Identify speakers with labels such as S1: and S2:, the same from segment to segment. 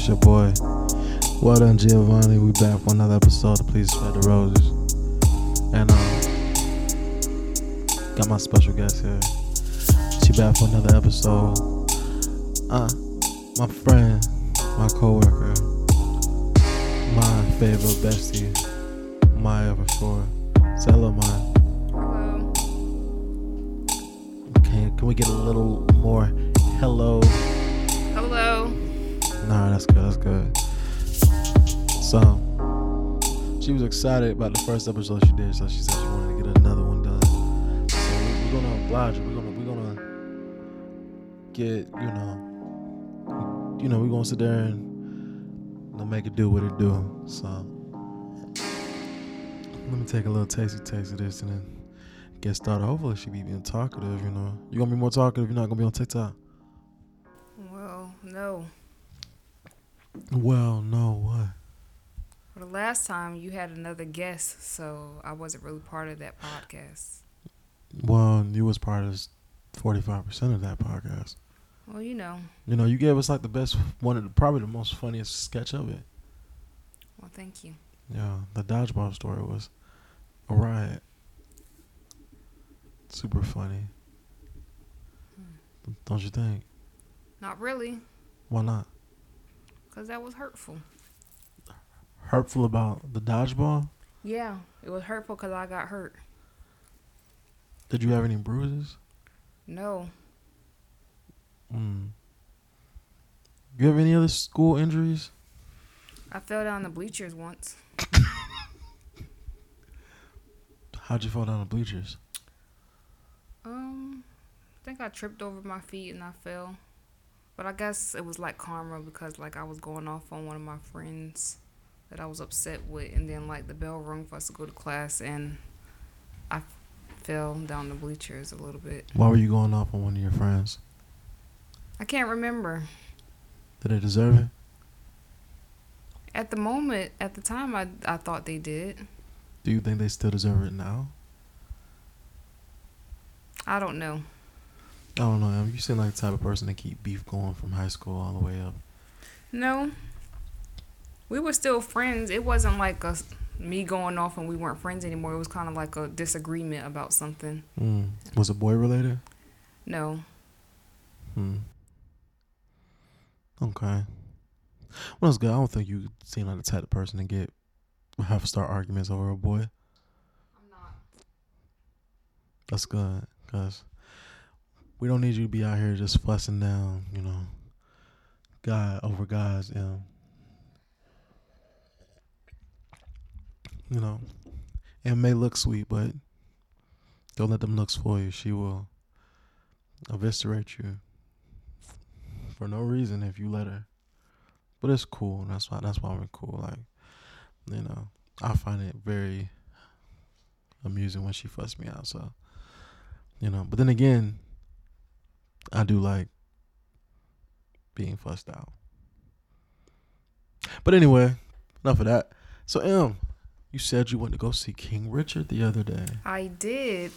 S1: It's your boy. Well done, Giovanni. We back for another episode of Please Spread the Roses. And, um, got my special guest here. She back for another episode. Uh, my friend, my coworker, my favorite bestie, Myia for sure. Say hello, Myia.
S2: Hello.
S1: Can, can we get a little more? Hello. Nah, that's good. That's good. So, she was excited about the first episode she did, so she said she wanted to get another one done. So we, we're gonna oblige her. We're gonna we're gonna get you know, you know, we're gonna sit there and you know, make it do what it do. So let me take a little tasty taste of this and then get started. Hopefully she be being talkative. You know, you gonna be more talkative. If you're not gonna be on TikTok.
S2: Well, no.
S1: Well, no, what?
S2: For the last time, you had another guest, so I wasn't really part of that podcast.
S1: Well, you was part of forty five percent of that podcast.
S2: Well, you know.
S1: You know, you gave us like the best one of the probably the most funniest sketch of it.
S2: Well, thank you.
S1: Yeah, the dodgeball story was a riot. Super funny. Hmm. Don't you think?
S2: Not really,
S1: Why not?
S2: Because that was hurtful.
S1: Hurtful about the dodgeball?
S2: Yeah, it was hurtful because I got hurt.
S1: Did you have any bruises?
S2: No.
S1: Mm. You have any other school injuries?
S2: I fell down the bleachers once.
S1: How'd you fall down the bleachers?
S2: Um, I think I tripped over my feet and I fell. But I guess it was like karma because like I was going off on one of my friends that I was upset with and then like the bell rung for us to go to class and I fell down the bleachers a little bit.
S1: Why were you going off on one of your friends?
S2: I can't remember.
S1: Did they deserve it?
S2: At the moment, at the time I I thought they did.
S1: Do you think they still deserve it now?
S2: I don't know.
S1: I don't know. You seem like the type of person to keep beef going from high school all the way up.
S2: No. We were still friends. It wasn't like a me going off and we weren't friends anymore. It was kind of like a disagreement about something.
S1: Mm. Was it boy related?
S2: No.
S1: Hmm. Okay. Well, that's good. I don't think you seem like the type of person to get have to start arguments over a boy.
S2: I'm not.
S1: That's good, cause we don't need you to be out here just fussing down, you know, guy over guys. You know, you know, it may look sweet, but don't let them looks fool you. She will eviscerate you for no reason if you let her. But it's cool. That's why. That's why we're cool. Like, you know, I find it very amusing when she fussed me out. So, you know. But then again, I do like being fussed out. But anyway, enough of that. So, M, you said you went to go see King Richard the other day.
S2: I did.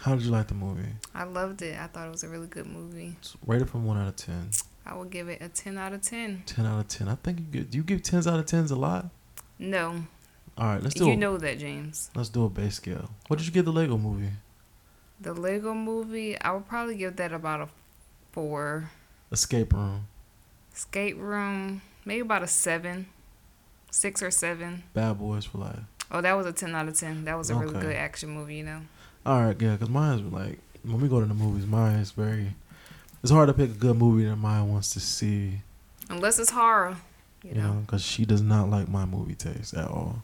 S1: How did you like the movie?
S2: I loved it. I thought it was a really good movie.
S1: It's rated from one out of ten.
S2: I would give it a 10 out of 10.
S1: 10 out of 10. I think you give, do you give 10s out of 10s a lot?
S2: No.
S1: All right, let's do
S2: You
S1: a,
S2: know that, James.
S1: let's do a base scale. What did you give the Lego movie?
S2: The Lego movie, I would probably give that about a 4.
S1: Escape Room.
S2: Escape Room, maybe about a 7. 6 or 7.
S1: Bad Boys for Life.
S2: Oh, that was a 10 out of 10. That was a really good action movie, you know?
S1: All right, yeah, because mine's like when we go to the movies, mine is very. It's hard to pick a good movie that mine wants to see,
S2: Unless it's horror, you,
S1: you know, because she does not like my movie taste at all.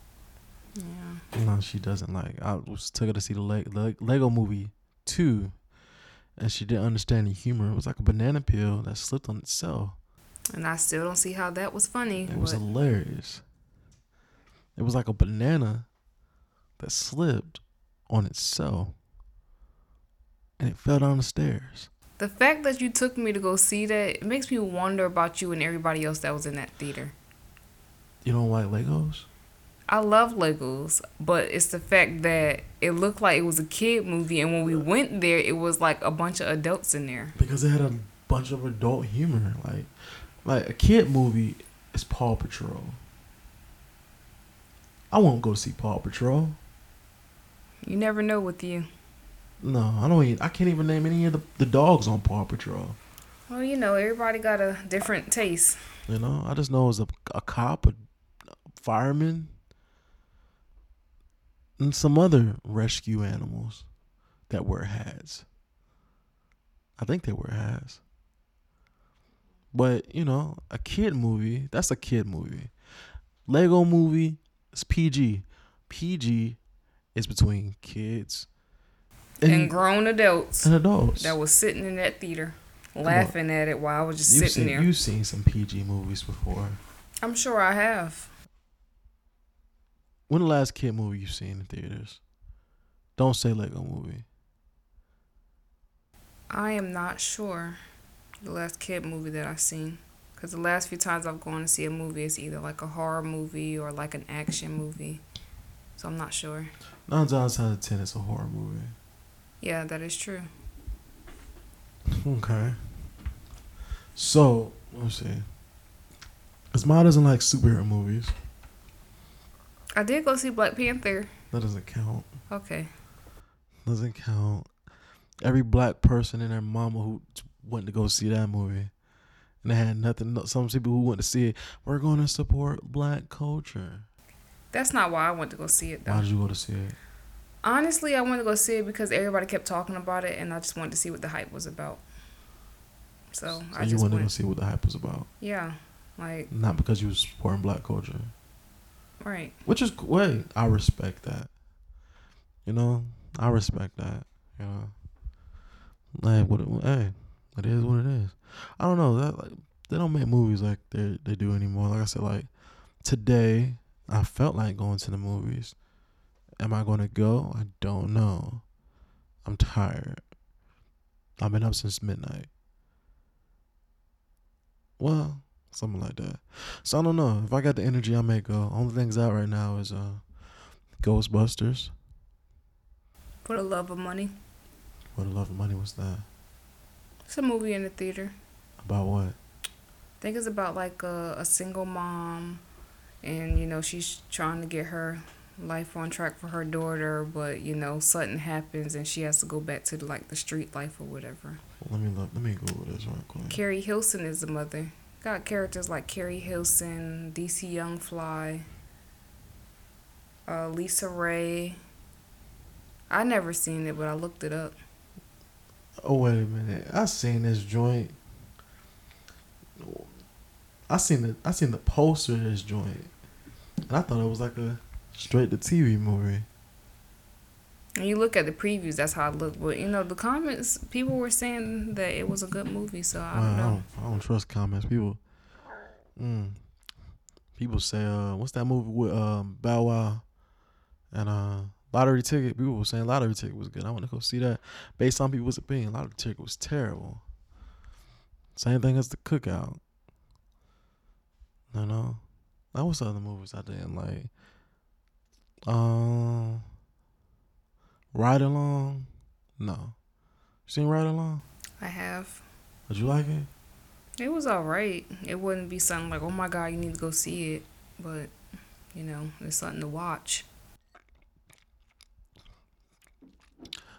S2: Yeah.
S1: You know, she doesn't like. I was took her to see the Le- Le- Lego movie two, and she didn't understand the humor. It was like a banana peel that slipped on itself.
S2: And I still don't see how that was funny.
S1: It was hilarious. It was like a banana that slipped on itself, and it fell down the stairs.
S2: the fact that you took me to go see that, it makes me wonder about you and everybody else that was in that theater.
S1: You don't like Legos?
S2: I love Legos, but it's the fact that it looked like it was a kid movie, and when we went there, it was like a bunch of adults in there.
S1: Because they had a bunch of adult humor. Like, like a kid movie is Paw Patrol. I won't go see Paw Patrol.
S2: You never know with you.
S1: No, I don't. Even, I can't even name any of the, the dogs on Paw Patrol.
S2: Well, you know, everybody got a different taste.
S1: You know, I just know it's a, a cop, a fireman, and some other rescue animals that wear hats. I think they wear hats. But, you know, a kid movie, that's a kid movie. Lego movie is PG. PG is between kids
S2: and, grown adults
S1: and adults
S2: that was sitting in that theater laughing at it while I was just
S1: you've
S2: sitting
S1: seen,
S2: there.
S1: You've seen some PG movies before.
S2: I'm sure I have.
S1: When the last kid movie you've seen in theaters? Don't say Lego movie.
S2: I am not sure the last kid movie that I've seen. Because the last few times I've gone to see a movie, it's either like a horror movie or like an action movie. So I'm not sure.
S1: Nine times out of ten, it's a horror movie.
S2: Yeah, that is true.
S1: Okay. So, let's see. Cause Ma doesn't like superhero movies.
S2: I did go see Black Panther.
S1: That doesn't count.
S2: Okay.
S1: Doesn't count. Every black person and their mama who went to go see that movie, and they had nothing. Some people who went to see it, we're going to support black culture.
S2: That's not why I went to go see it though.
S1: Why did you go to see it?
S2: Honestly, I went to go see it because everybody kept talking about it, and I just wanted to see what the hype was about. So,
S1: So
S2: I
S1: you
S2: just
S1: wanted
S2: went.
S1: to go see what the hype was about,
S2: Yeah, like
S1: not because you was supporting black culture.
S2: Right.
S1: Which is wait, I respect that. You know, I respect that. You know, like what? Hey, it is what it is. I don't know that like they don't make movies like they they do anymore. Like I said, like today I felt like going to the movies. Am I going to go? I don't know. I'm tired. I've been up since midnight. Well, something like that. So I don't know. If I got the energy, I may go. Only things out right now is uh, Ghostbusters.
S2: For the love of money.
S1: What a love of money was that?
S2: It's a movie in the theater.
S1: About what?
S2: I think it's about like a, a single mom, and you know she's trying to get her life on track for her daughter, but you know something happens and she has to go back to like the street life or whatever.
S1: Let me look. Let me Google this real quick.
S2: Keri Hilson is the mother. Got characters like Keri Hilson, DC Young Fly, uh, LisaRaye. I never seen it, but I looked it up.
S1: Oh wait a minute. I seen this joint. I seen the I seen the poster of this joint, and I thought it was like a straight to TV movie.
S2: And you look at the previews, that's how it looked. But you know, the comments, people were saying that it was a good movie, so I don't
S1: I
S2: know.
S1: don't, I don't trust comments. People, mm, people say, uh, what's that movie with um Bow Wow and uh Lottery Ticket? People were saying Lottery Ticket was good. I want to go see that. Based on people's opinion, Lottery Ticket was terrible. Same thing as the Cookout. You know, that was other movies I didn't like. Um, Ride Along, no. Seen Ride Along?
S2: I have.
S1: Did you like it?
S2: It was alright. It wouldn't be something like, oh my god, you need to go see it. But, you know, it's something to watch.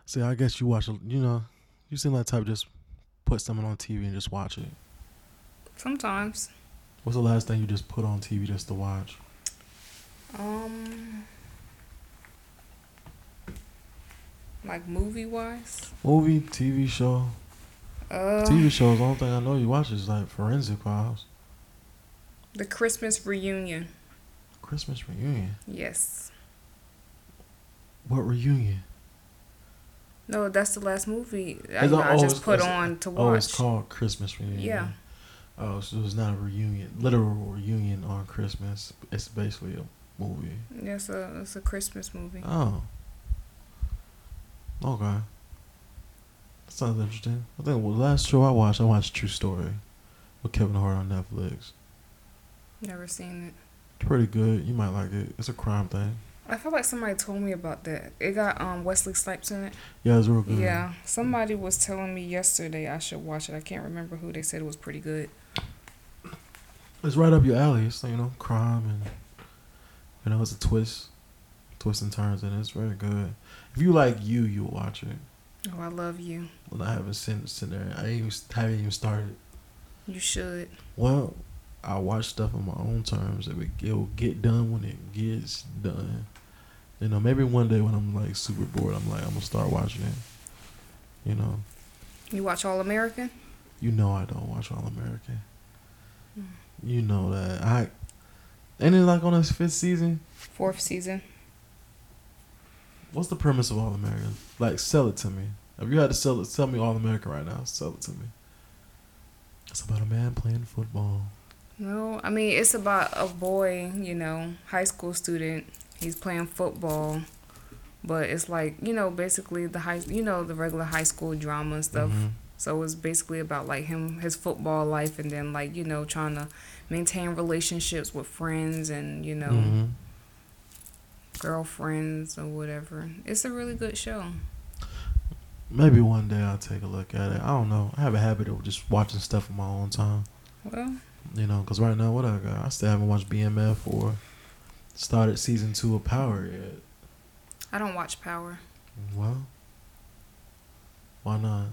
S1: See, I guess you watch, you know, you seem like the type just put something on TV and just watch it.
S2: Sometimes.
S1: What's the last thing you just put on TV just to watch?
S2: Um, like movie wise.
S1: Movie, TV show.
S2: Uh,
S1: TV shows, the only thing I know you watch is like Forensic Files.
S2: the Christmas reunion.
S1: Christmas reunion.
S2: Yes.
S1: What reunion?
S2: No, that's the last movie I,
S1: It's
S2: you
S1: a-
S2: know, I
S1: oh,
S2: just
S1: it's-
S2: put on to
S1: Oh, it's called Christmas reunion.
S2: Yeah.
S1: Oh, so it's not a reunion, literal reunion on Christmas. It's basically a movie.
S2: Yeah, it's a it's a Christmas movie.
S1: Oh. Okay. That sounds interesting. I think the last show I watched, I watched True Story with Kevin Hart on Netflix.
S2: Never seen it.
S1: Pretty good. You might like it. It's a crime thing.
S2: I feel like somebody told me about that. It got um Wesley Snipes in it.
S1: Yeah, it's real good.
S2: Yeah, somebody was telling me yesterday I should watch it. I can't remember who. They said it was pretty good.
S1: It's right up your alley. It's you know crime and you know it's a twist, twists and turns, and it's very good. If you like you, you'll watch it.
S2: Oh, I love you.
S1: Well, I haven't seen seen there. I even, haven't even started.
S2: You should.
S1: Well, I watch stuff on my own terms. It will get done when it gets done. You know, maybe one day when I'm like super bored, I'm like I'm gonna start watching it. You know.
S2: You watch All American?
S1: You know I don't watch All American.
S2: Mm.
S1: You know that I. Ain't it like on its fifth season?
S2: Fourth season.
S1: What's the premise of All American? Like, sell it to me. If you had to sell it, tell me All American right now. Sell it to me. It's about a man playing football.
S2: No, I mean it's about a boy, you know, high school student. He's playing football, but it's like you know, basically the high, you know, the regular high school drama and stuff.
S1: Mm-hmm.
S2: So it's basically about like him, his football life, and then like you know, trying to maintain relationships with friends and you know,
S1: Mm-hmm.
S2: Girlfriends or whatever. It's a really good show.
S1: Maybe one day I'll take a look at it. I don't know. I have a habit of just watching stuff in my own time.
S2: Well,
S1: You know, because right now, what I got, I still haven't watched BMF or started season two of Power yet.
S2: I don't watch Power.
S1: Well, why not?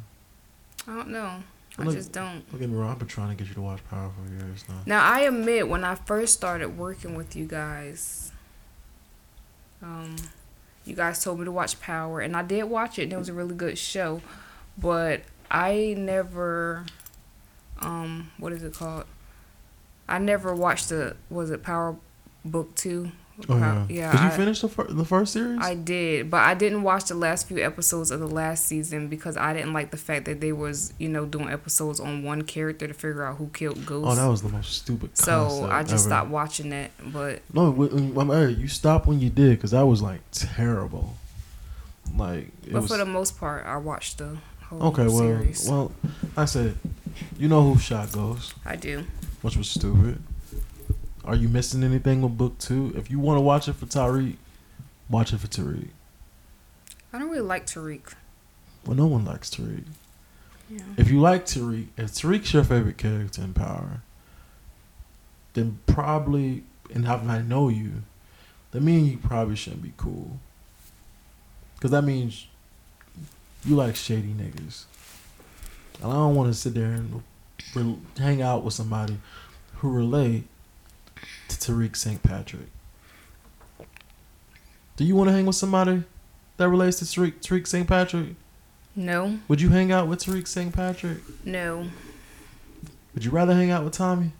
S2: I don't know. I
S1: Look-
S2: just don't.
S1: Don't get me wrong. I've been trying to get you to watch Power for years now.
S2: Now I admit when I first started working with you guys, um, you guys told me to watch Power, and I did watch it, and it was a really good show. But I never, um, what is it called? I never watched the was it Power Book Two?
S1: Oh yeah.
S2: yeah,
S1: Did you
S2: I-
S1: finish the fir- the first series?
S2: I did, but I didn't watch the last few episodes of the last season because I didn't like the fact that they was you know doing episodes on one character to figure out who killed Ghost.
S1: oh, that was the most stupid.
S2: So I just
S1: ever.
S2: stopped watching that. But
S1: No, when, you stopped when you did because that was like terrible. Like it
S2: but
S1: was.
S2: for the most part, I watched the whole
S1: okay, well,
S2: series.
S1: well, I said, you know who shot Ghost,
S2: I do.
S1: which was stupid. Are you missing anything with book two? If you want to watch it for Tariq, watch it for Tariq.
S2: I don't really like Tariq.
S1: Well, no one likes Tariq.
S2: Yeah.
S1: If you like Tariq, if Tariq's your favorite character in Power, then probably, and how I know you, that means you probably shouldn't be cool. Because that means you like shady niggas. And I don't want to sit there and re- hang out with somebody who relate to Tariq St. Patrick. Do you want to hang with somebody that relates to Tariq, Tariq St. Patrick?
S2: No,
S1: Would you hang out with Tariq St. Patrick?
S2: no,
S1: Would you rather hang out with Tommy?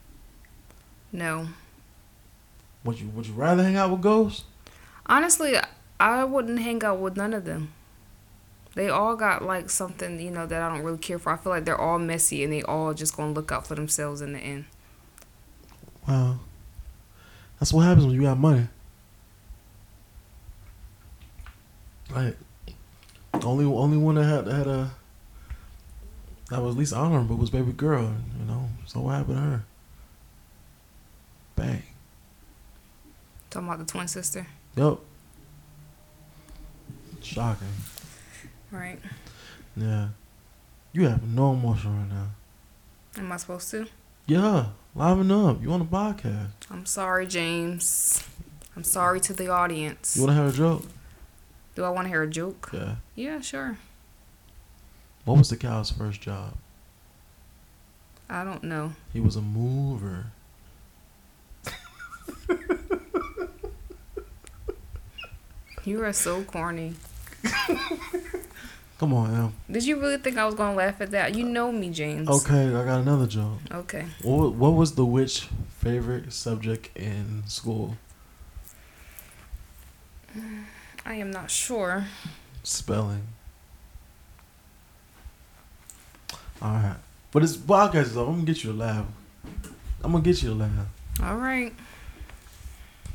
S2: no.
S1: Would you Would you rather hang out with Ghost?
S2: Honestly, I wouldn't hang out with none of them. They all got like something, you know, that I don't really care for. I feel like they're all messy and they all just gonna look out for themselves in the end.
S1: Well, that's what happens when you got money. Like, only only one that had had a that was at least honorable was baby girl. You know, so what happened to her? Bang.
S2: Talking about the twin sister,
S1: Yup. Shocking.
S2: right?
S1: Yeah. You have no emotion right now.
S2: Am I supposed to?
S1: Yeah. Liven up. You on a podcast.
S2: I'm sorry, James. I'm sorry to the audience.
S1: You want to hear a joke?
S2: Do I want to hear a joke?
S1: Yeah.
S2: Yeah, sure.
S1: What was the cow's first job?
S2: I don't know.
S1: He was a mover.
S2: You are so corny.
S1: Come on, Em.
S2: Did you really think I was gonna laugh at that? You know me, James.
S1: Okay, I got another joke.
S2: Okay.
S1: What, what was the witch favorite subject in school?
S2: I am not sure.
S1: Spelling. All right, but it's podcast is over. I'm gonna get you to laugh. I'm gonna get you to laugh.
S2: All right.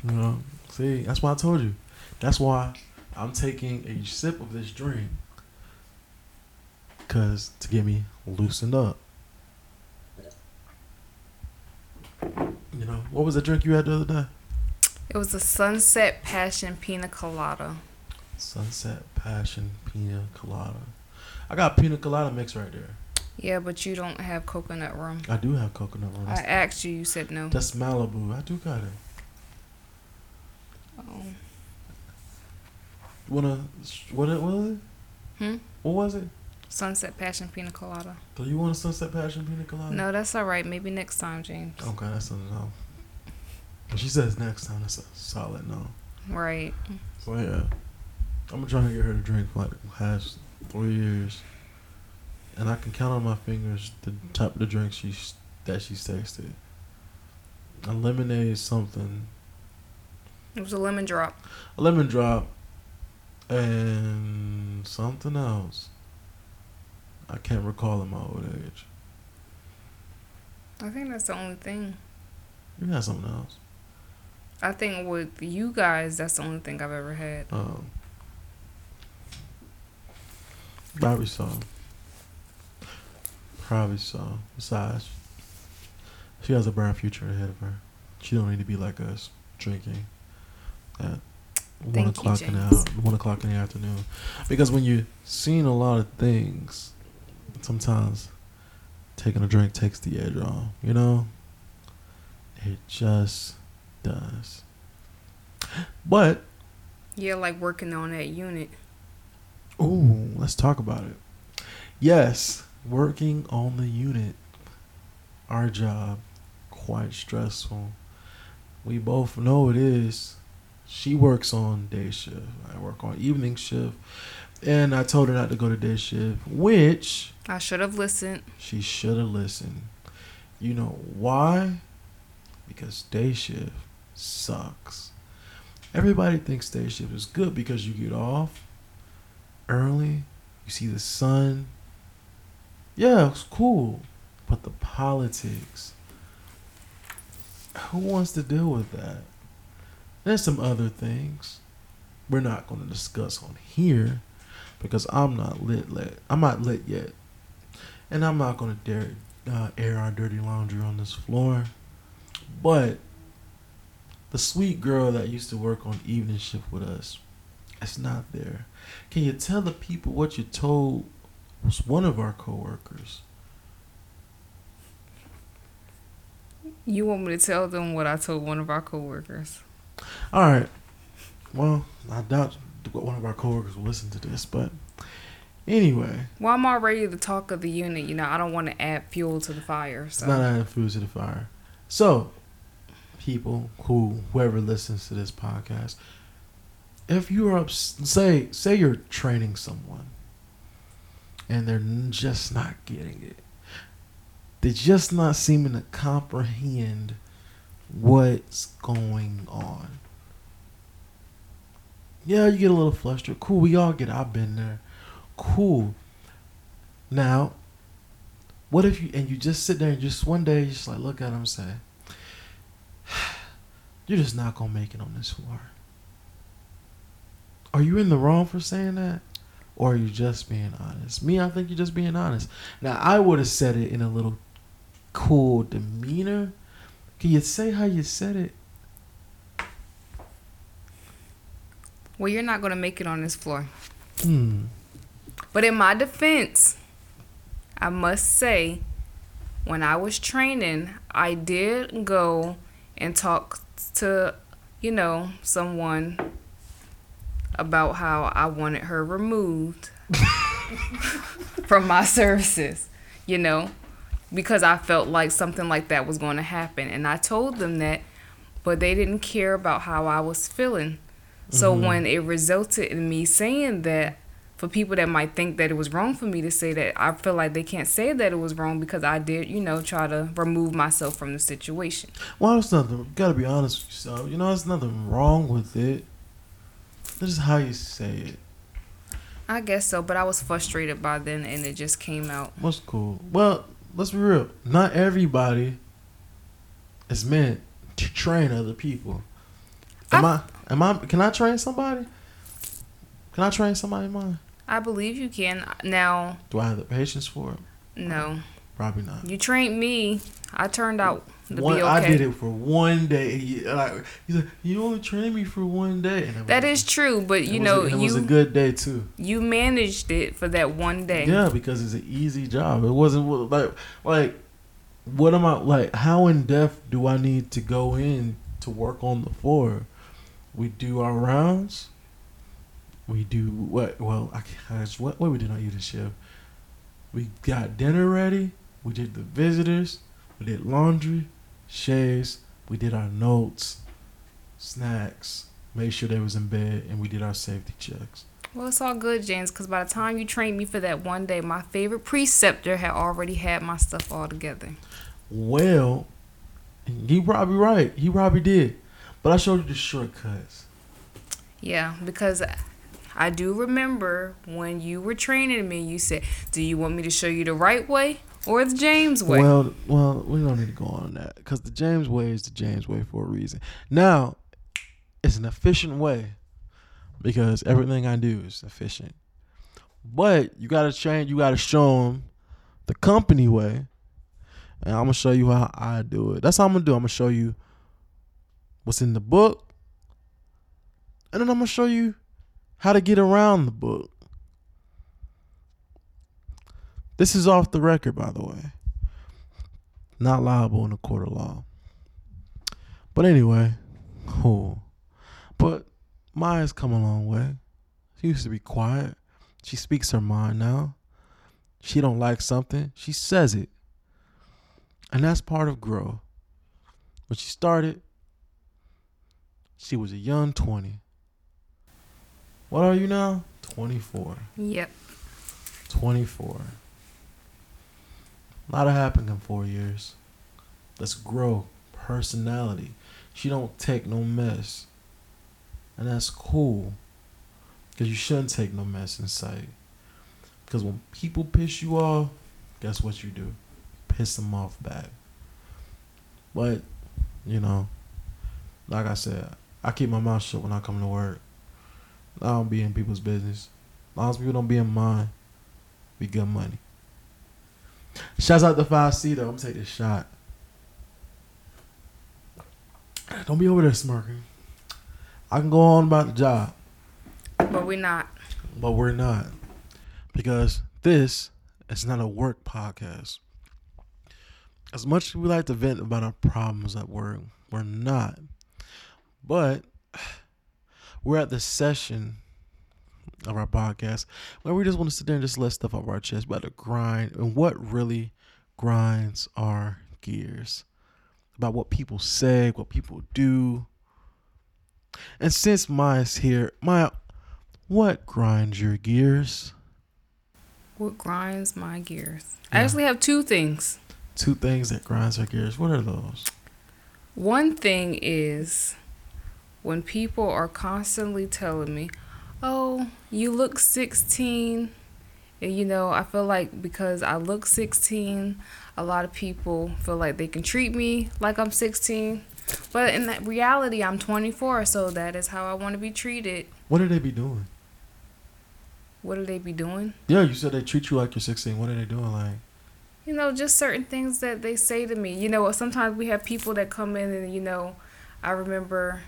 S1: You know, see, that's why I told you. That's why I'm taking a sip of this drink. Cause to get me loosened up. You know, what was the drink you had the other day?
S2: It was a Sunset Passion Pina Colada.
S1: Sunset Passion Pina Colada. I got pina colada mix right there.
S2: Yeah, but you don't have coconut rum.
S1: I do have coconut rum.
S2: I
S1: That's,
S2: asked you, you said no.
S1: that's Malibu. I do got it.
S2: Oh.
S1: Wanna? What it was it?
S2: Hmm?
S1: What was it?
S2: Sunset Passion Pina Colada.
S1: Do you want a Sunset Passion Pina Colada?
S2: No, that's all right. Maybe next time, James.
S1: Okay, that's a no. If she says next time, that's a solid no.
S2: Right.
S1: So yeah, I'm trying to get her to drink for like the past three years, and I can count on my fingers the type of the drink she that she's tasted. A lemonade something,
S2: It was a lemon drop.
S1: a lemon drop, and something else. I can't recall in my old age.
S2: I think that's the only thing.
S1: You got something else.
S2: I think with you guys, that's the only thing I've ever had.
S1: Um, probably so. Probably so. Besides, she has a bright future ahead of her. She don't need to be like us, drinking at one
S2: Thank you,
S1: o'clock in the one o'clock in the afternoon. Because when you're seeing a lot of things, sometimes taking a drink takes the edge off. You know, it just does. But
S2: Yeah, like working on that unit.
S1: Ooh, let's talk about it. Yes, working on the unit. Our job, quite stressful. We both know it is. She works on day shift. I work on evening shift. And I told her not to go to day shift, which
S2: I should have listened.
S1: she should have listened. You know why? Because day shift sucks. Everybody thinks day shift is good because you get off early, you see the sun. Yeah, it's cool. But the politics. Who wants to deal with that? There's some other things we're not going to discuss on here because I'm not lit. lit. I'm not lit yet, and I'm not going to dare uh, air our dirty laundry on this floor. But the sweet girl that used to work on evening shift with us, it's not there. Can you tell the people what you told was one of our coworkers?
S2: You want me to tell them what I told one of our coworkers?
S1: All right. Well, I doubt one of our coworkers will listen to this, but anyway,
S2: Well, I'm already the talk of the unit. You know, I don't want to add fuel to the fire.
S1: it's
S2: So
S1: not adding food to the fire. So, people who whoever listens to this podcast, if you are ups- say say you're training someone and they're just not getting it, they're just not seeming to comprehend what's going on. Yeah, you get a little flustered. Cool, we all get. I've been there. Cool. Now, what if you and you just sit there and just one day you just like look at them and say, "You're just not gonna make it on this floor." Are you in the wrong for saying that, or are you just being honest? Me, I think you're just being honest. Now, I would have said it in a little cool demeanor. Can you say how you said it?
S2: Well, you're not going to make it on this floor.
S1: Hmm.
S2: But in my defense, I must say, when I was training, I did go and talk to, you know, someone about how I wanted her removed from my services, you know, because I felt like something like that was going to happen. And I told them that, but they didn't care about how I was feeling. So
S1: Mhm.
S2: when it resulted in me saying that, for people that might think that it was wrong for me to say that, I feel like they can't say that it was wrong because I did, you know, try to remove myself from the situation.
S1: Well, there's nothing. Gotta be honest with yourself. You know, there's nothing wrong with it. This is how you say it.
S2: I guess so, but I was frustrated by then and it just came out.
S1: What's cool? Well, let's be real. Not everybody is meant to train other people. Ah. Am I? Am I? Can I train somebody? Can I train somebody mine?
S2: I believe you can. Now,
S1: Do I have the patience for it?
S2: no.
S1: Probably not.
S2: You trained me. I turned out to
S1: one,
S2: be okay.
S1: I did it for one day. Like he's like, you only trained me for one day.
S2: That
S1: was-
S2: is true, but you know,
S1: a, it
S2: you
S1: was a good day too.
S2: you managed it for that one day.
S1: Yeah, because it's an easy job. It wasn't like like what am I like? How in depth do I need to go in to work on the floor? We do our rounds. We do what? Well, I can't. What what we did on either shift? We got dinner ready. We did the visitors. We did laundry, shaves. We did our notes, snacks. Made sure they was in bed, and we did our safety checks.
S2: Well, it's all good, James, because by the time you trained me for that one day, my favorite preceptor had already had my stuff all together.
S1: Well, he probably right. He probably did. But I showed you the shortcuts.
S2: Yeah, because I do remember when you were training me, you said, "Do you want me to show you the right way or the James way?"
S1: Well, well, we don't need to go on that because the James way is the James way for a reason. Now, it's an efficient way because everything I do is efficient. But you got to train. You got to show them the company way, and I'm gonna show you how I do it. That's how I'm gonna do. I'm gonna show you what's in the book, and then I'm gonna show you how to get around the book. This is off the record, by the way. Not liable in a court of law. But anyway, cool. But Myia's come a long way. She used to be quiet. She speaks her mind now. She don't like something, she says it. And that's part of growth. When she started, she was a young 20. What are you now? 24.
S2: Yep.
S1: 24. A lot of happened in four years. Let's grow. Personality. She don't take no mess. And that's cool. Because you shouldn't take no mess in sight. Because when people piss you off, guess what you do? Piss them off back. But, you know, like I said, I keep my mouth shut when I come to work. I don't be in people's business. As long as people don't be in mine, we good money. Shouts out to 5C though. I'm gonna take this shot. Don't be over there smirking. I can go on about the job,
S2: But we're not.
S1: but we're not. Because this is not a work podcast. As much as we like to vent about our problems at work, we're not. But we're at the session of our podcast where we just want to sit there and just let stuff off our chest about the grind and what really grinds our gears. About what people say, what people do. And since Myia's here, Maya, what grinds your gears?
S2: What grinds my gears?
S1: Yeah.
S2: I actually have two things.
S1: Two things that grinds our gears. What are those?
S2: One thing is when people are constantly telling me, "Oh, you look 16." And you know, I feel like because I look 16, a lot of people feel like they can treat me like I'm 16. But in that reality, I'm 24, so that is how I want to be treated.
S1: What do they be doing?
S2: What do they be doing?
S1: Yeah, you said they treat you like you're 16. What are they doing? Like,
S2: you know, just certain things that they say to me. You know, sometimes we have people that come in and, you know, I remember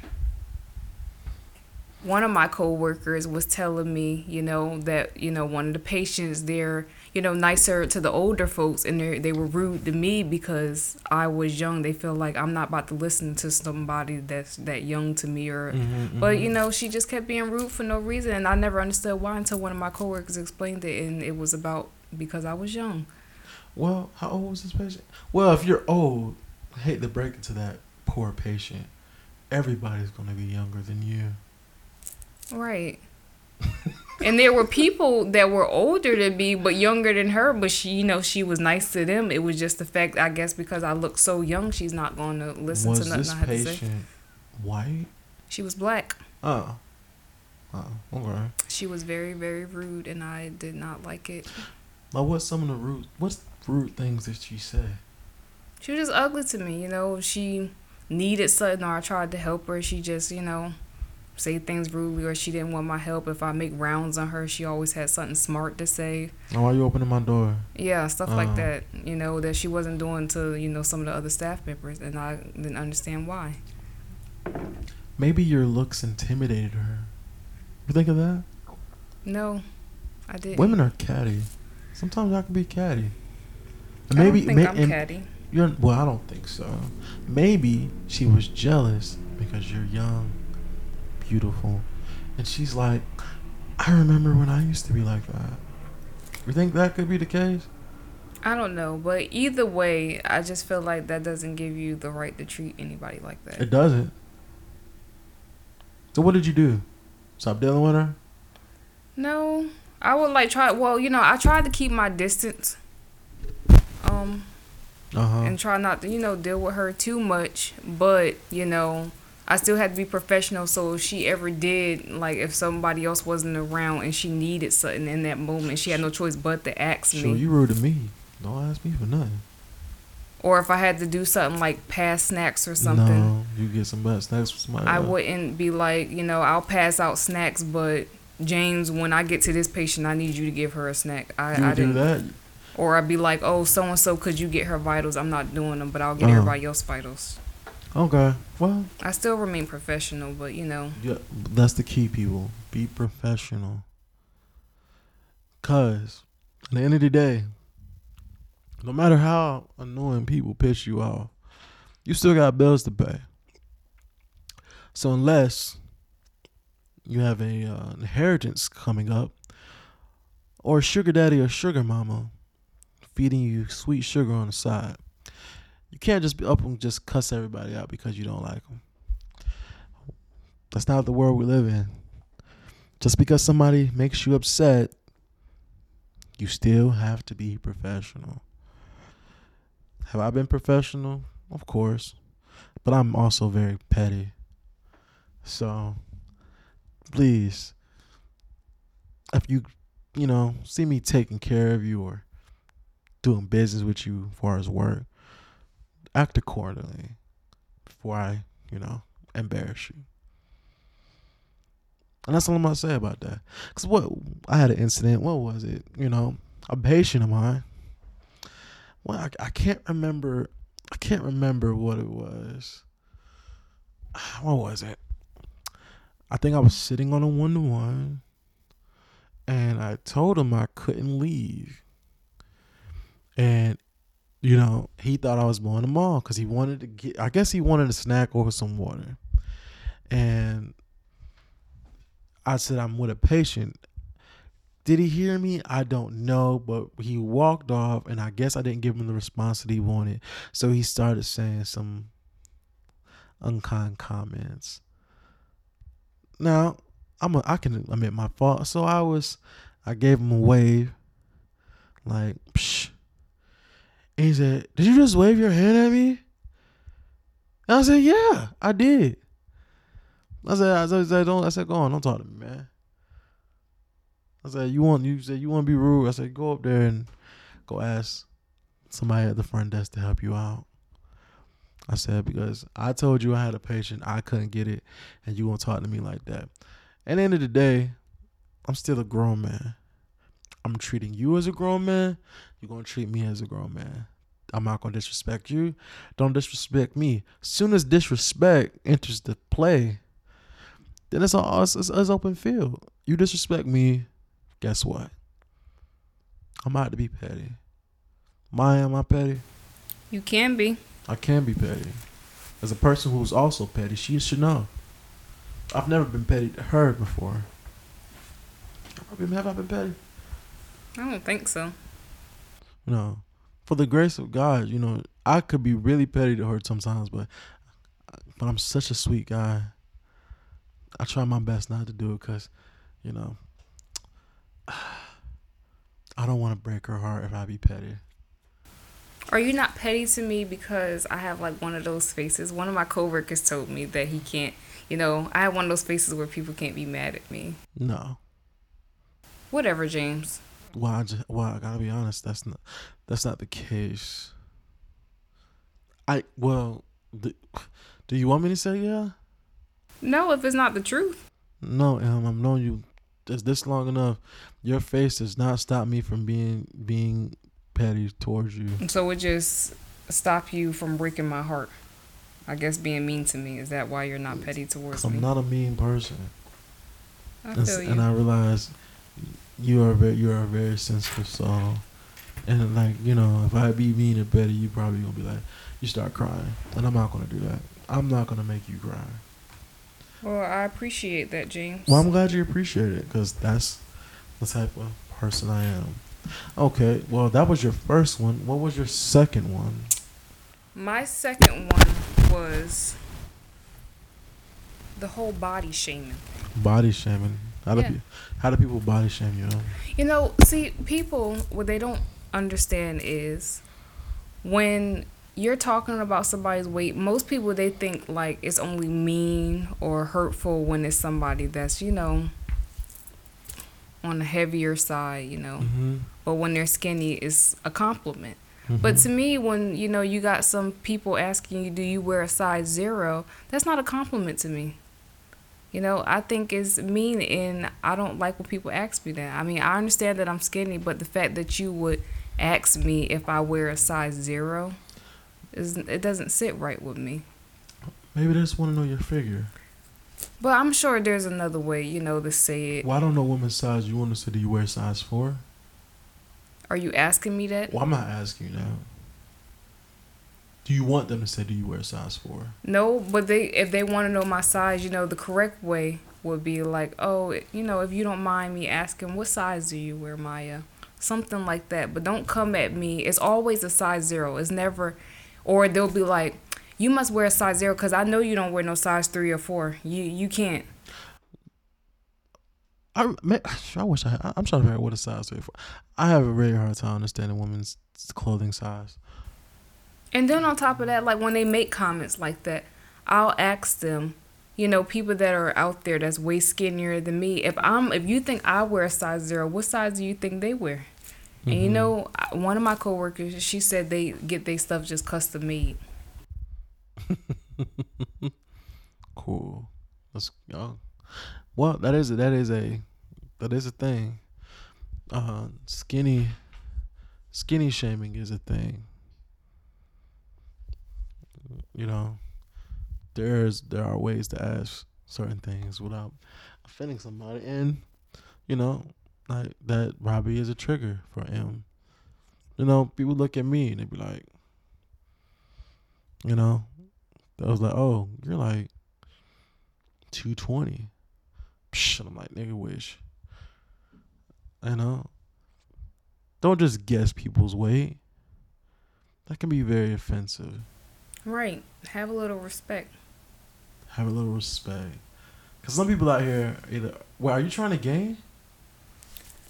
S2: one of my coworkers was telling me, you know, that, you know, one of the patients, they're, you know, nicer to the older folks and they they were rude to me because I was young. They feel like I'm not about to listen to somebody that's that young to me or
S1: Mm-hmm,
S2: but you know, she just kept being rude for no reason and I never understood why until one of my coworkers explained it and it was about because I was young.
S1: Well, how old was this patient? Well, if you're old, I hate to break it to that poor patient. Everybody's gonna be younger than you.
S2: Right. and there were people that were older than me but younger than her, but she, you know, she was nice to them. It was just the fact, I guess, because I look so young, she's not going to listen
S1: was
S2: to nothing
S1: this
S2: I had to say.
S1: patient white?
S2: She was black.
S1: Oh. Oh, okay.
S2: She was very, very rude, and I did not like it.
S1: Now, what's some of the rude? What's rude things that she said?
S2: She was just ugly to me, you know. She needed something, or I tried to help her. She just, you know, say things rudely or she didn't want my help. If I make rounds on her, she always had something smart to say.
S1: Oh, why you opening my door?
S2: Yeah, stuff like oh. that. You know that she wasn't doing to you know some of the other staff members, and I didn't understand why.
S1: Maybe your looks intimidated her. You think of that?
S2: No, I didn't.
S1: Women are catty. Sometimes I can be catty. And
S2: I
S1: maybe
S2: don't think
S1: may-
S2: I'm catty.
S1: you're well. I don't think so. Maybe she was jealous because you're young, beautiful, and she's like, I remember when I used to be like that. You think that could be the case?
S2: I don't know, but either way, I just feel like that doesn't give you the right to treat anybody like that.
S1: It doesn't. So what did you do? Stop dealing with her?
S2: No, I would like try. Well, you know, I tried to keep my distance, um,
S1: Uh huh.
S2: and try not to, you know, deal with her too much. But you know, I still had to be professional. So if she ever did, like, if somebody else wasn't around and she needed something in that moment, she had no choice but to ask
S1: Sure,
S2: me.
S1: you rude to me. Don't ask me for nothing.
S2: or if I had to do something like pass snacks or something.
S1: No, you get some bad snacks from somebody.
S2: I
S1: else.
S2: wouldn't be like, you know, I'll pass out snacks, but James, when I get to this patient, I need you to give her a snack. I,
S1: You
S2: I
S1: do
S2: didn't.
S1: that?
S2: Or I'd be like, oh, so and so, could you get her vitals? I'm not doing them, but I'll get
S1: Uh-huh.
S2: everybody else vitals.
S1: Okay. Well,
S2: I still remain professional, but you know,
S1: yeah, that's the key, people. Be professional. Cause at the end of the day, no matter how annoying people piss you off, you still got bills to pay. So unless you have a uh, inheritance coming up, or a sugar daddy or sugar mama feeding you sweet sugar on the side, you can't just be up and just cuss everybody out because you don't like them. That's not the world we live in. Just because somebody makes you upset, you still have to be professional. Have I been professional? Of course. But I'm also very petty. So, please, if you, you know, see me taking care of you or doing business with you as far as work, act accordingly before I, you know, embarrass you. And that's all I'm gonna say about that. Cause what I had an incident. What was it? You know, a patient of mine. Well, I, I can't remember. I can't remember what it was. What was it? I think I was sitting on a one to one, and I told him I couldn't leave. And you know, he thought I was blowing him off because he wanted to get. I guess he wanted a snack or some water, and I said I'm with a patient. Did he hear me? I don't know, but he walked off, and I guess I didn't give him the response that he wanted. So he started saying some unkind comments. Now, I'm a, I can admit my fault. So I was, I gave him a wave, like, Psh. And he said, "Did you just wave your hand at me?" And I said, "Yeah, I did." I said, I said, don't. I said, go on, don't talk to me, man. I said, you want, you said you want to be rude. I said, go up there and go ask somebody at the front desk to help you out. I said because I told you I had a patient, I couldn't get it, and you won't talk to me like that. At the end of the day, I'm still a grown man. I'm treating you as a grown man. You're gonna treat me as a grown man. I'm not gonna disrespect you. Don't disrespect me. Soon as disrespect enters the play, then it's all it's, it's, it's open field. You disrespect me, guess what? I'm out to be petty. My am I petty?
S2: you can be.
S1: I can be petty. As a person who's also petty, she should know. I've never been petty to her before. Have I been, have I been petty?
S2: I don't think so.
S1: Know, for the grace of God, you know, I could be really petty to her sometimes, but but I'm such a sweet guy. I try my best not to do it because, you know, I don't want to break her heart if I be petty.
S2: Are you not petty to me because I have like one of those faces? One of my coworkers told me that he can't. You know, I have one of those faces where people can't be mad at me.
S1: No.
S2: Whatever, James.
S1: Well, I just, well, I gotta be honest. That's not that's not the case. I well, do, do you want me to say yeah?
S2: No, if it's not the truth.
S1: No, um, I've known you this this long enough. Your face does not stop me from being being petty towards you.
S2: So it just stop you from breaking my heart. I guess being mean to me is that why you're not petty towards me I'm
S1: not a mean person,
S2: I
S1: and,
S2: feel
S1: s-
S2: you.
S1: and I realize you are very you are a very sensitive soul. And like you know, if I be mean or petty, you probably gonna be like, you start crying, and I'm not gonna do that. I'm not gonna make you cry.
S2: well, I appreciate that, James.
S1: Well, I'm glad you appreciate it because that's the type of person I am. Okay, well, that was your first one. What was your second one?
S2: My second one was the whole body shaming.
S1: Body shaming. How do
S2: Yeah.
S1: pe- how do people body shame you?
S2: You know, see, people what they don't understand is when you're talking about somebody's weight, most people they think like it's only mean or hurtful when it's somebody that's, you know, on the heavier side, you know.
S1: Mm-hmm.
S2: But when they're skinny it's a compliment. But to me, when you know you got some people asking you, "Do you wear a size zero? That's not a compliment to me. You know, I think it's mean, and I don't like when people ask me that. I mean, I understand that I'm skinny, but the fact that you would ask me if I wear a size zero, is it doesn't sit right with me.
S1: maybe they just want to know your figure.
S2: But I'm sure there's another way, you know, to say it.
S1: Well, I don't know women's size. You want to say, do you wear size four?
S2: Are you asking me that?
S1: Well, I'm not asking you now. Do you want them to say, do you wear a size four?
S2: No, but they if they want to know my size, you know, the correct way would be like, oh, you know, if you don't mind me asking, what size do you wear, Myia? Something like that. But don't come at me. It's always a size zero. It's never, or they'll be like, you must wear a size zero because I know you don't wear no size three or four. You you can't.
S1: I, ma- I wish I. I- I'm trying to figure out what a size is. I have a very hard time understanding women's clothing size.
S2: And then on top of that, like when they make comments like that, I'll ask them, you know, people that are out there that's way skinnier than me. If I'm, if you think I wear a size zero, what size do you think they wear? And you
S1: Mhm.
S2: know, one of my coworkers, she said they get their stuff just custom made.
S1: Cool. That's oh. Well, that is a, that is a that is a thing. Uh, skinny skinny shaming is a thing. You know, there's there are ways to ask certain things without offending somebody, and you know, like that probably is a trigger for him. You know, people look at me and they be like, you know, I was like, oh, you're like 220. Psh, and I'm like, nigga, wish. You know? Don't just guess people's weight. That can be very offensive.
S2: Right. Have a little respect.
S1: Have a little respect. Because some people out here either, well, are you trying to gain?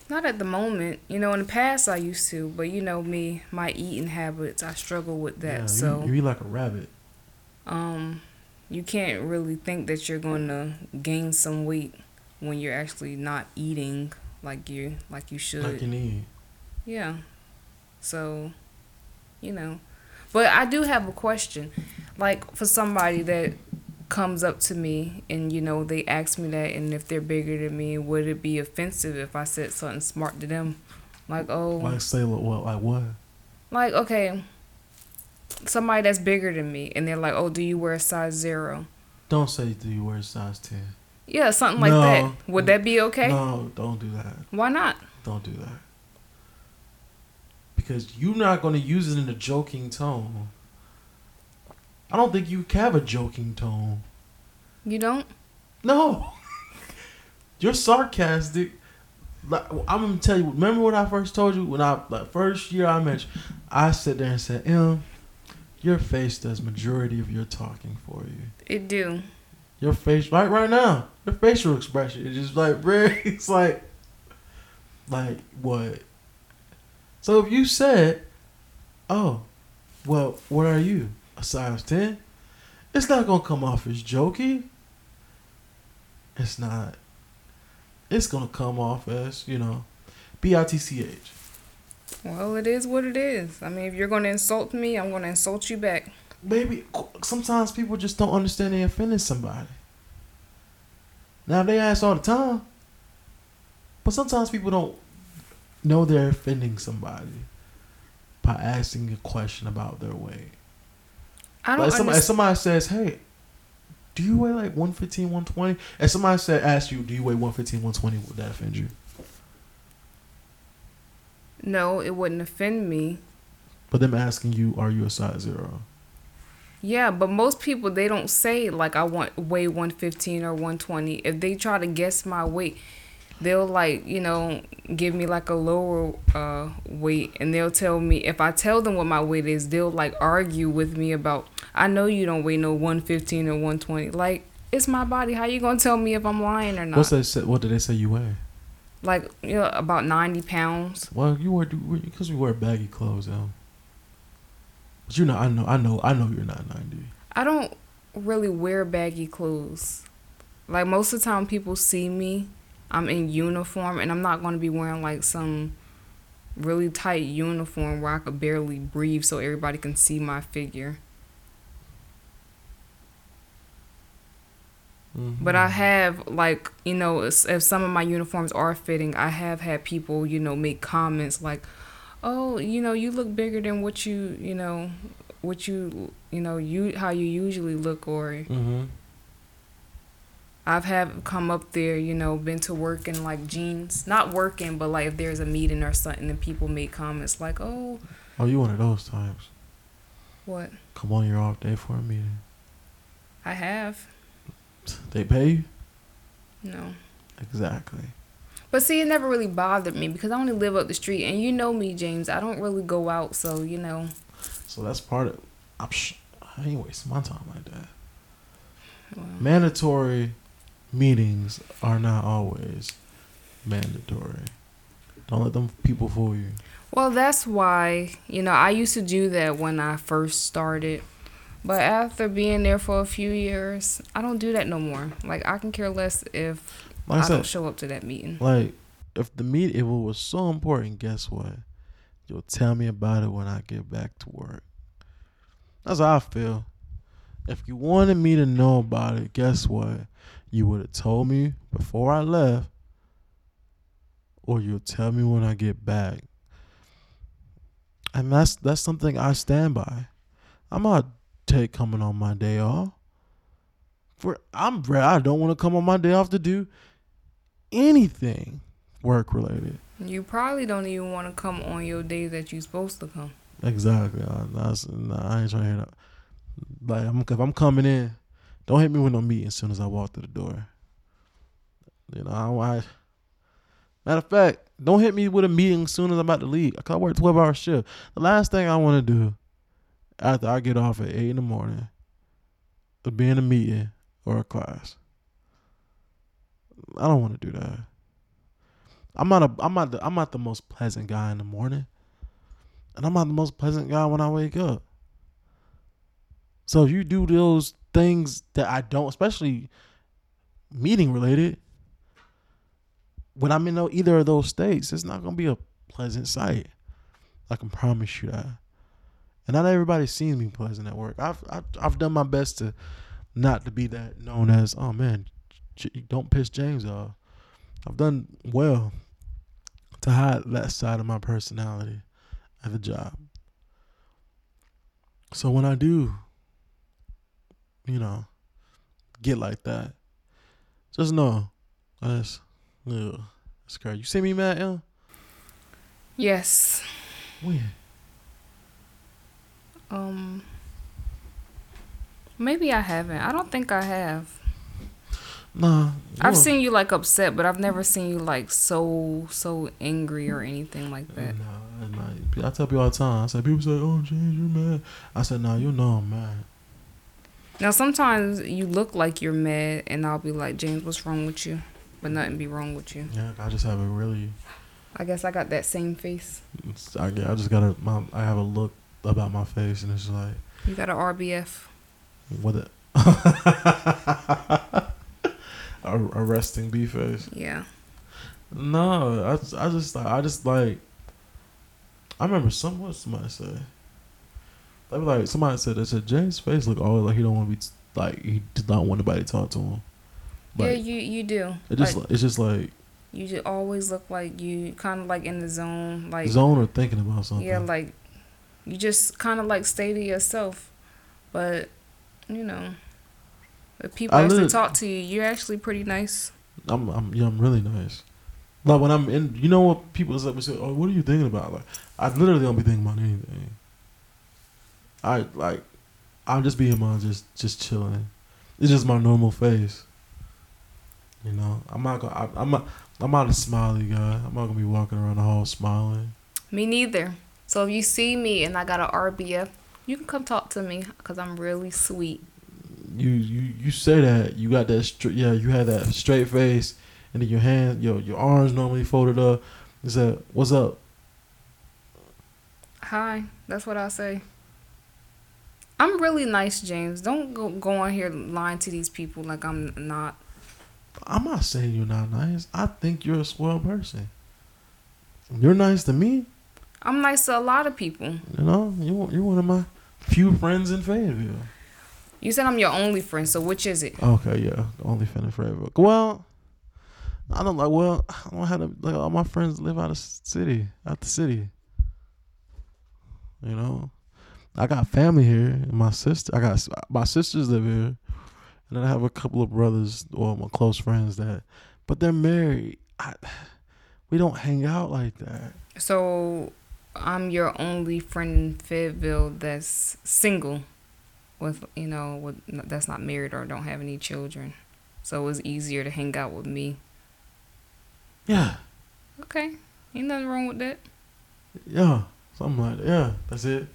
S2: Not at the moment. You know, in the past I used to, but you know me, my eating habits, I struggle with that.
S1: Yeah, you-
S2: so,
S1: you eat like a rabbit.
S2: um, you can't really think that you're going to gain some weight when you're actually not eating like you like you should.
S1: Like you need.
S2: Yeah. So, you know. But I do have a question. Like for somebody that comes up to me and you know they ask me that and if they're bigger than me, would it be offensive if I said something smart to them? Like, oh,
S1: Like say what? what like what?
S2: like okay, somebody that's bigger than me and they're like, "Oh, do you wear a size 0?"
S1: Don't say do you wear a size ten.
S2: Yeah, something like
S1: No.
S2: that. Would that be okay?
S1: No, don't do that.
S2: Why not?
S1: Don't do that. Because you're not going to use it in a joking tone. I don't think you have a joking tone.
S2: You don't?
S1: No. You're sarcastic. Like, I'm gonna tell you. Remember what I first told you when I like first year I met you? I sat there and said, "Em, your face does majority of your talking for you.
S2: It do.
S1: Your face, right, right now, your facial expression is just like. It's like, like what? So if you said, "Oh, well, what are you? A size 10? It's not gonna come off as jokey. It's not. It's gonna come off as you know, B I T C H.
S2: Well, it is what it is. I mean, if you're going to insult me, I'm going to insult you back.
S1: Maybe sometimes people just don't understand they offended somebody. Now they ask all the time, but sometimes people don't know they're offending somebody by asking a question about their weight.
S2: I don't
S1: Like somebody, if somebody says, "Hey, do you weigh like 115, 120?" And somebody said, "Ask you, do you weigh 115, 120?" Would that offend you?
S2: No, it wouldn't offend me.
S1: But them asking you, "Are you a size zero?
S2: Yeah, but most people they don't say like I want weigh one fifteen or one twenty. If they try to guess my weight, they'll like you know give me like a lower uh weight, and they'll tell me if I tell them what my weight is, they'll like argue with me about I know you don't weigh no one fifteen or one twenty. Like it's my body. How you gonna tell me if I'm lying or not?
S1: What's they say? What did they say you weigh?
S2: Like you know about ninety pounds.
S1: Well, you wear because you wear baggy clothes, though. But you know, I know, I know, I know you're not 90.
S2: I don't really wear baggy clothes. Like most of the time people see me, I'm in uniform and I'm not going to be wearing like some really tight uniform where I could barely breathe so everybody can see my figure. But I have like, you know, if if some of my uniforms are fitting, I have had people, you know, make comments like, "Oh, you know, you look bigger than what you, you know, what you, you know, you how you usually look or
S1: Mm-hmm.
S2: I've have come up there, you know, been to work in like jeans, not working, but like if there's a meeting or something, and people make comments like, "Oh,
S1: Oh, you one of those times.
S2: what?"
S1: Come on, you're off day for a meeting.
S2: I have
S1: They pay you
S2: no,
S1: exactly.
S2: but see, it never really bothered me because I only live up the street, and you know me, James. I don't really go out, so you know.
S1: So that's part of. I'm. Sh- I ain't wasting my time like that.
S2: Well,
S1: Mandatory meetings are not always mandatory. Don't let them people fool you.
S2: Well, that's why, you know, I used to do that when I first started. But after being there for a few years, I don't do that no more. Like, I can care less if
S1: Like I
S2: I don't show up to that meeting.
S1: like if the meet if it was so important, guess what? You'll tell me about it when I get back to work. That's how I feel. If you wanted me to know about it, guess what? You would have told me before I left, or you'll tell me when I get back. And that's that's something I stand by. I'm not take coming on my day off. For I'm I don't want to come on my day off to do anything work related.
S2: You probably don't even want to come on your day that you're supposed to come.
S1: Exactly. I, that's, nah, I ain't trying to hear that. Like, I'm, if I'm coming in, don't hit me with no meeting as soon as I walk through the door. You know, I, I matter of fact, don't hit me with a meeting as soon as I'm about to leave. I work 12 hour shift. The last thing I want to do after I get off at 8 in the morning is be in a meeting or a class. I don't want to do that. I'm not a I'm not the, I'm not the most pleasant guy in the morning. And I'm not the most pleasant guy when I wake up. So if you do those things that I don't, especially meeting related, when I'm in either of those states, it's not gonna be a pleasant sight. I can promise you that. And not everybody sees me pleasant at work. I've I've, I've done my best to not to be that known as oh man, don't piss James off. I've done well to hide that side of my personality at the job. So when I do, you know, get like that, just know that's ugh, that's crazy. You see me mad, yeah?
S2: Yes.
S1: When?
S2: Um. Maybe I haven't. I don't think I have.
S1: Nah.
S2: I've seen you like upset, but I've never seen you like so so angry or anything like that.
S1: Nah, nah. I tell people all the time. I say people say, "Oh, James, you're mad." I said, "Nah, you know I'm mad."
S2: Now sometimes you look like you're mad, and I'll be like, James, what's wrong with you? But nothing be wrong with you.
S1: Yeah, I just have a really,
S2: I guess I got that same face.
S1: I, I just got a, my, I have a look about my face, and it's like,
S2: You got a RBF.
S1: what it, a, a resting B face.
S2: Yeah.
S1: No, I, just- I just like I just like I remember some what somebody said. They were like somebody said they said James' face look always like he don't want to be like he did not want nobody to talk to him.
S2: yeah, you you do.
S1: it just
S2: Like,
S1: it's just like
S2: you just always look like you kind of like in the zone, like
S1: zone or thinking about something.
S2: yeah, like you just kind of like stay to yourself. But you know, if people
S1: I
S2: actually talk to you, you're actually pretty nice.
S1: I'm I'm yeah, I'm really nice. Like when I'm in, you know what people say, oh, what are you thinking about? Like I literally don't be thinking about anything. I like, I'm just being my just just chilling. It's just my normal face. You know, I'm not gonna. I, I'm not. I'm not a smiley guy. I'm not gonna be walking around the hall smiling.
S2: Me neither. So if you see me and I got an RBF, you can come talk to me because I'm really sweet.
S1: You you you say that you got that straight. Yeah, you had that straight face, and then your hand, your your arms normally folded up. You said, "What's up?"
S2: Hi, that's what I say. I'm really nice, James. Don't go, go on here lying to these people like I'm not.
S1: I'm not saying you're not nice. I think you're a swell person. You're nice to me.
S2: I'm nice to a lot of people.
S1: You know, you you're one of my few friends in Fayetteville.
S2: You said I'm your only friend, so which is it?
S1: Okay, yeah, the only friend in Fayetteville. Well, I don't like. Well, I don't have to. Like all my friends live out of city, out the city. You know, I got family here, and my sister. I got my sisters live here, and then I have a couple of brothers or my close friends that, but they're married. I, we don't hang out like that.
S2: So I'm your only friend in Fayetteville that's single, with you know, with that's not married or don't have any children. So it was easier to hang out with me.
S1: Yeah,
S2: Okay, ain't nothing wrong with that.
S1: yeah, something like that. Yeah, that's it.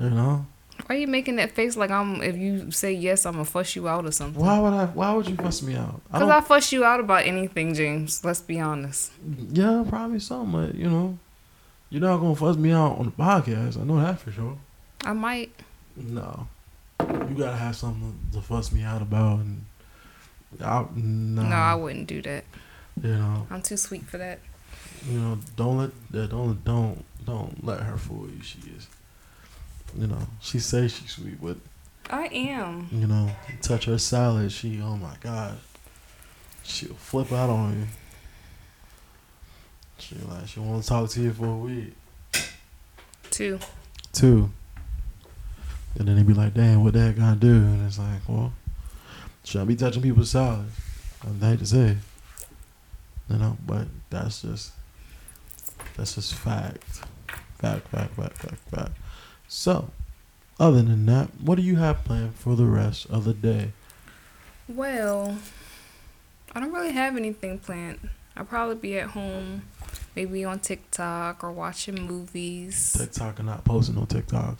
S1: You know,
S2: Why are you making that face like I'm? If you say yes, I'm gonna fuss you out or something.
S1: why would I? Why would you fuss me out?
S2: Cause
S1: don't.
S2: I fuss you out about anything, James. Let's be honest.
S1: Yeah, probably something. But you know, you're not gonna fuss me out on the podcast. I know that for sure.
S2: I might.
S1: No, you gotta have something to fuss me out about, and I no,
S2: No, I wouldn't do that.
S1: you know,
S2: I'm too sweet for that.
S1: you know, don't let don't don't don't let her fool you. She is, you know, she says she's sweet, but
S2: I am.
S1: you know, touch her salad, she oh my god, she'll flip out on you. She like she won't talk to you for a week.
S2: Two.
S1: Two. And then they be like, damn, what that gonna do? And it's like, well, should I be touching people's salad? I hate to say. You know, but that's just that's just fact. Fact, fact, fact, fact, fact. So, other than that, what do you have planned for the rest of the day?
S2: Well, I don't really have anything planned. I'll probably be at home, maybe on TikTok or watching movies.
S1: TikTok and not posting no TikToks.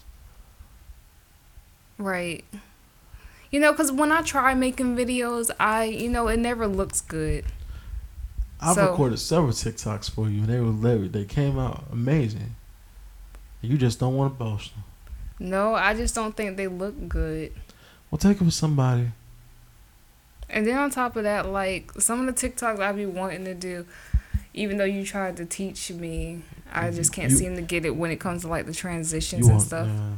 S2: Right. You know, because when I try making videos, I, you know, it never looks good.
S1: I've
S2: So-
S1: recorded several TikToks for you, and they were they, they came out amazing. You just don't want to post them.
S2: No, I just don't think they look good.
S1: Well, take it with somebody.
S2: And then on top of that, like some of the TikToks I be wanting to do, even though you tried to teach me, I just can't
S1: You-
S2: seem to get it when it comes to like the transitions and
S1: want
S2: stuff.
S1: yeah.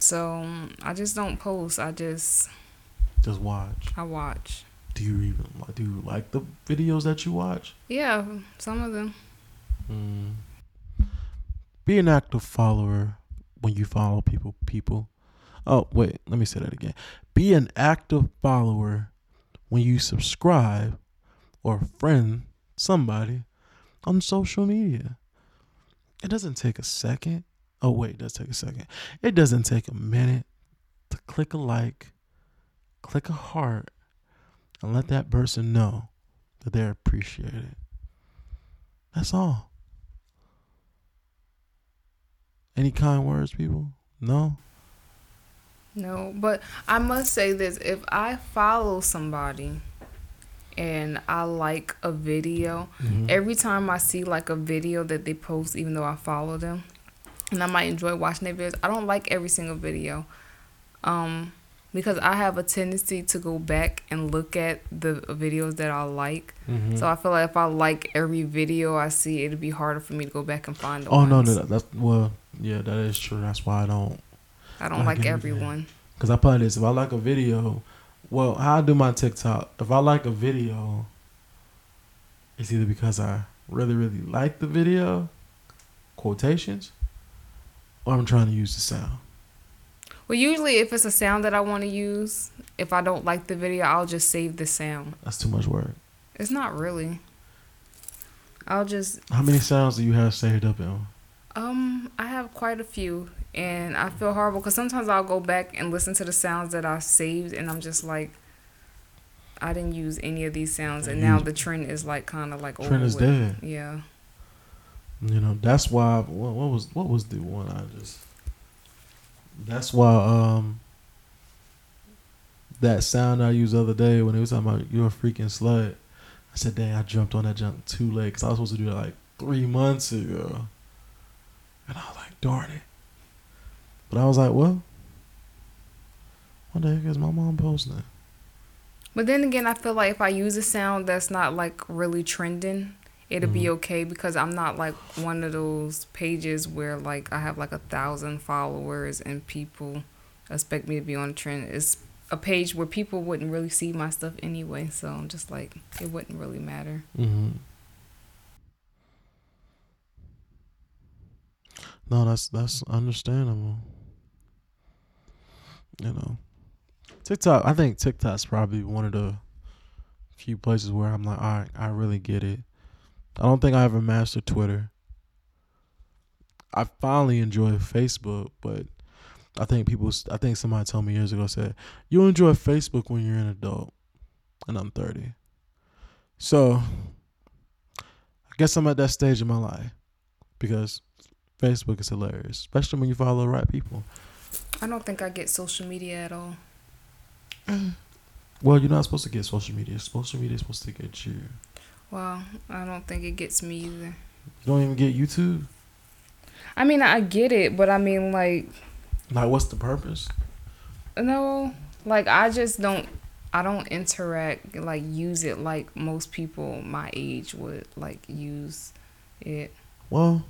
S2: So I just don't post. I just
S1: just watch.
S2: I watch.
S1: Do you even like? Do you like the videos that you watch?
S2: Yeah, some of them.
S1: Mm. Be an active follower when you follow people. People. Oh wait, let me say that again. Be an active follower when you subscribe or friend somebody on social media. It doesn't take a second. Oh wait, it does take a second. It doesn't take a minute to click a like, click a heart, and let that person know that they're appreciated. That's all. Any kind words, people? No?
S2: No, but I must say this: if I follow somebody and I like a video,
S1: Mhm.
S2: every time I see like a video that they post, even though I follow them, and I might enjoy watching their videos, I don't like every single video, um, because I have a tendency to go back and look at the videos that I like.
S1: Mhm.
S2: So I feel like if I like every video I see, it'd be harder for me to go back and find the
S1: oh, no, no, that's, well, yeah, that is true. That's why I don't.
S2: I don't like
S1: get it, yeah.
S2: everyone.
S1: Because I probably this. If I like a video Well, how I do my TikTok, if I like a video, it's either because I really, really like the video, quotations, or I'm trying to use the sound.
S2: Well, usually if it's a sound that I want to use, if I don't like the video, I'll just save the sound.
S1: That's too much work.
S2: It's not really. I'll just
S1: How many sounds do you have saved up in?
S2: Um I have quite a few and I feel horrible cuz sometimes I'll go back and listen to the sounds that I saved and I'm just like I didn't use any of these sounds and now the trend is like kind of like
S1: Trend
S2: over
S1: is
S2: with.
S1: dead.
S2: Yeah.
S1: You know, that's why. What, what was what was the one I just? That's why. Um. That sound I used the other day when it was talking about you're a freaking slut. I said, "Dang, I jumped on that jump too late because I was supposed to do that like three months ago." And I was like, "Darn it!" But I was like, "Well, what the heck is my mom posting?"
S2: But then again, I feel like if I use a sound that's not like really trending, it'll be
S1: Mhm.
S2: okay because I'm not like one of those pages where like I have like a thousand followers and people expect me to be on trend. It's a page where people wouldn't really see my stuff anyway, so I'm just like it wouldn't really matter.
S1: Mm-hmm. No, that's that's understandable. You know, TikTok. I think TikTok's probably one of the few places where I'm like, all right, I really get it. I don't think I ever mastered Twitter. I finally enjoy Facebook, but I think people. I think somebody told me years ago said you enjoy Facebook when you're an adult, and I'm 30. So I guess I'm at that stage in my life because Facebook is hilarious, especially when you follow the right people.
S2: I don't think I get social media at all.
S1: Well, you're not supposed to get social media. Social media is supposed to get you.
S2: Well, I don't think it gets me either.
S1: You don't even get YouTube.
S2: I mean, I get it, but I mean, like,
S1: Like, what's the purpose?
S2: no, like I just don't. I don't interact like use it like most people my age would like use it.
S1: Well,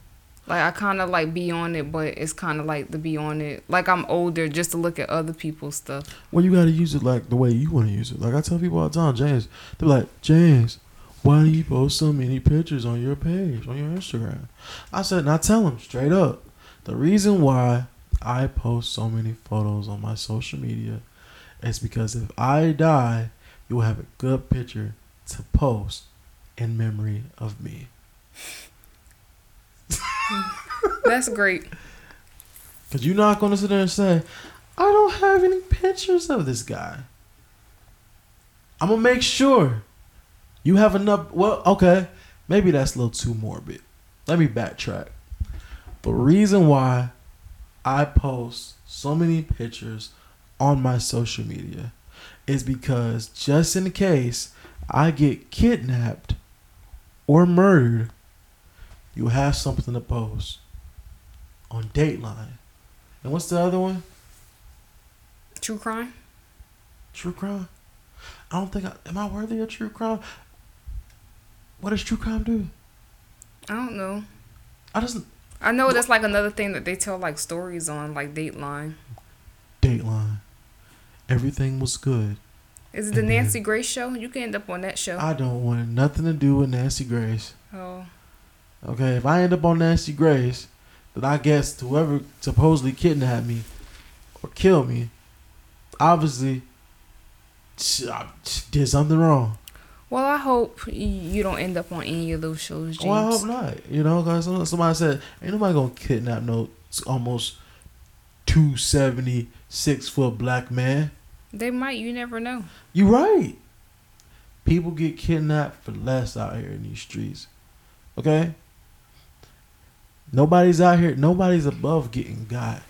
S2: Like I kind of like be on it, but it's kind of like to be on it. Like I'm older just to look at other people's stuff.
S1: well, you got to use it like the way you want to use it. Like I tell people all the time, James, they're like, James, why do you post so many pictures on your page, on your Instagram? I said, and I tell them straight up, the reason why I post so many photos on my social media is because if I die, you will have a good picture to post in memory of me.
S2: That's great.
S1: Because you're not to sit there and say, I don't have any pictures of this guy. I'm to make sure you have enough. Well, okay. Maybe that's a little too morbid. Let me backtrack. The reason why I post so many pictures on my social media is because just in case I get kidnapped or murdered, you have something to post on Dateline. And what's the other one?
S2: True crime.
S1: True crime. I don't think I am I worthy of true crime. What does true crime do?
S2: I don't know.
S1: I just
S2: I know that's like another thing that they tell like stories on, like Dateline.
S1: Dateline. Everything was good.
S2: Is it the Nancy Grace show? You can end up on that show.
S1: I don't want nothing to do with Nancy Grace.
S2: oh,
S1: Okay, if I end up on Nancy Grace, then I guess whoever supposedly kidnapped me or killed me, obviously I did something wrong.
S2: well, I hope you don't end up on any of those shows, James.
S1: Well, oh, I hope not. You know, because somebody said, ain't nobody gonna kidnap no almost two seventy six foot black man.
S2: They might. You never know.
S1: You're right. People get kidnapped for less out here in these streets. Okay? Nobody's out here, nobody's above getting got.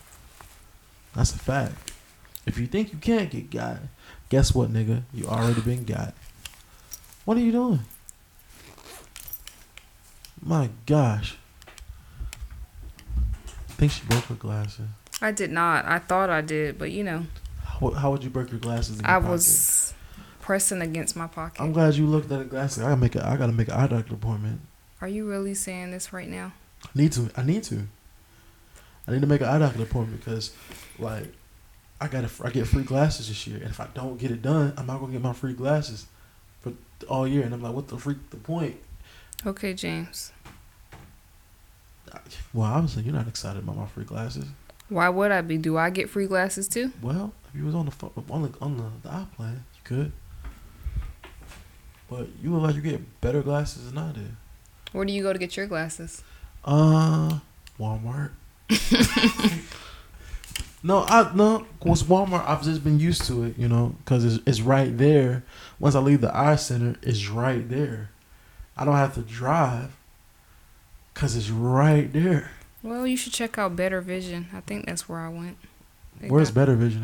S1: That's a fact. If you think you can't get got, guess what, nigga? You already been got. What are you doing? My gosh. I think she broke her glasses.
S2: I did not. I thought I did, but you know,
S1: How, how would you break your glasses? In your
S2: I
S1: pocket?
S2: was pressing against my pocket.
S1: I'm glad you looked at the glasses. I gotta make a. I gotta make an eye doctor appointment.
S2: Are you really saying this right now?
S1: I need to. I need to. I need to make an eye doctor appointment because, like, I got I get free glasses this year, and if I don't get it done, I'm not gonna get my free glasses for all year. And I'm like, what the freak the point?
S2: Okay, James.
S1: Well, obviously you're not excited about my free glasses.
S2: Why would I be? Do I get free glasses too?
S1: Well, if you was on the phone, on the on the, the eye plan, you could. But you look like you get better glasses than I did.
S2: Where do you go to get your glasses?
S1: Uh, Walmart. no, I no. Cause Walmart, I've just been used to it, you know, because it's it's right there. Once I leave the eye center, it's right there. I don't have to drive, cause it's right there.
S2: Well, you should check out Better Vision. I think that's where I went. They
S1: Where's
S2: got-
S1: Better Vision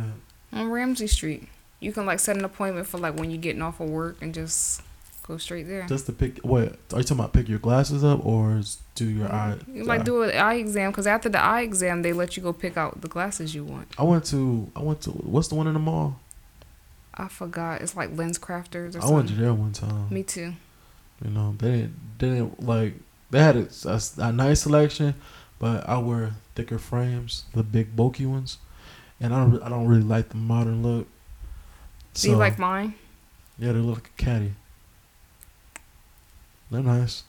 S1: at?
S2: On Ramsey Street. You can like set an appointment for like when you're getting off of work and just go straight there.
S1: Just to pick. What are you talking about? Pick your glasses up or do your mm-hmm. eye?
S2: You like do an eye exam because after the eye exam, they let you go pick out the glasses you want.
S1: I went to. I went to. What's the one in the mall?
S2: I forgot. It's like LensCrafters or
S1: I went to there one time.
S2: Me too.
S1: You know, they didn't, they didn't like they had a, a, a nice selection, but I wear thicker frames, the big bulky ones, and I don't I don't really like the modern look.
S2: Do you like mine?
S1: Yeah, they look like a caddy. They're nice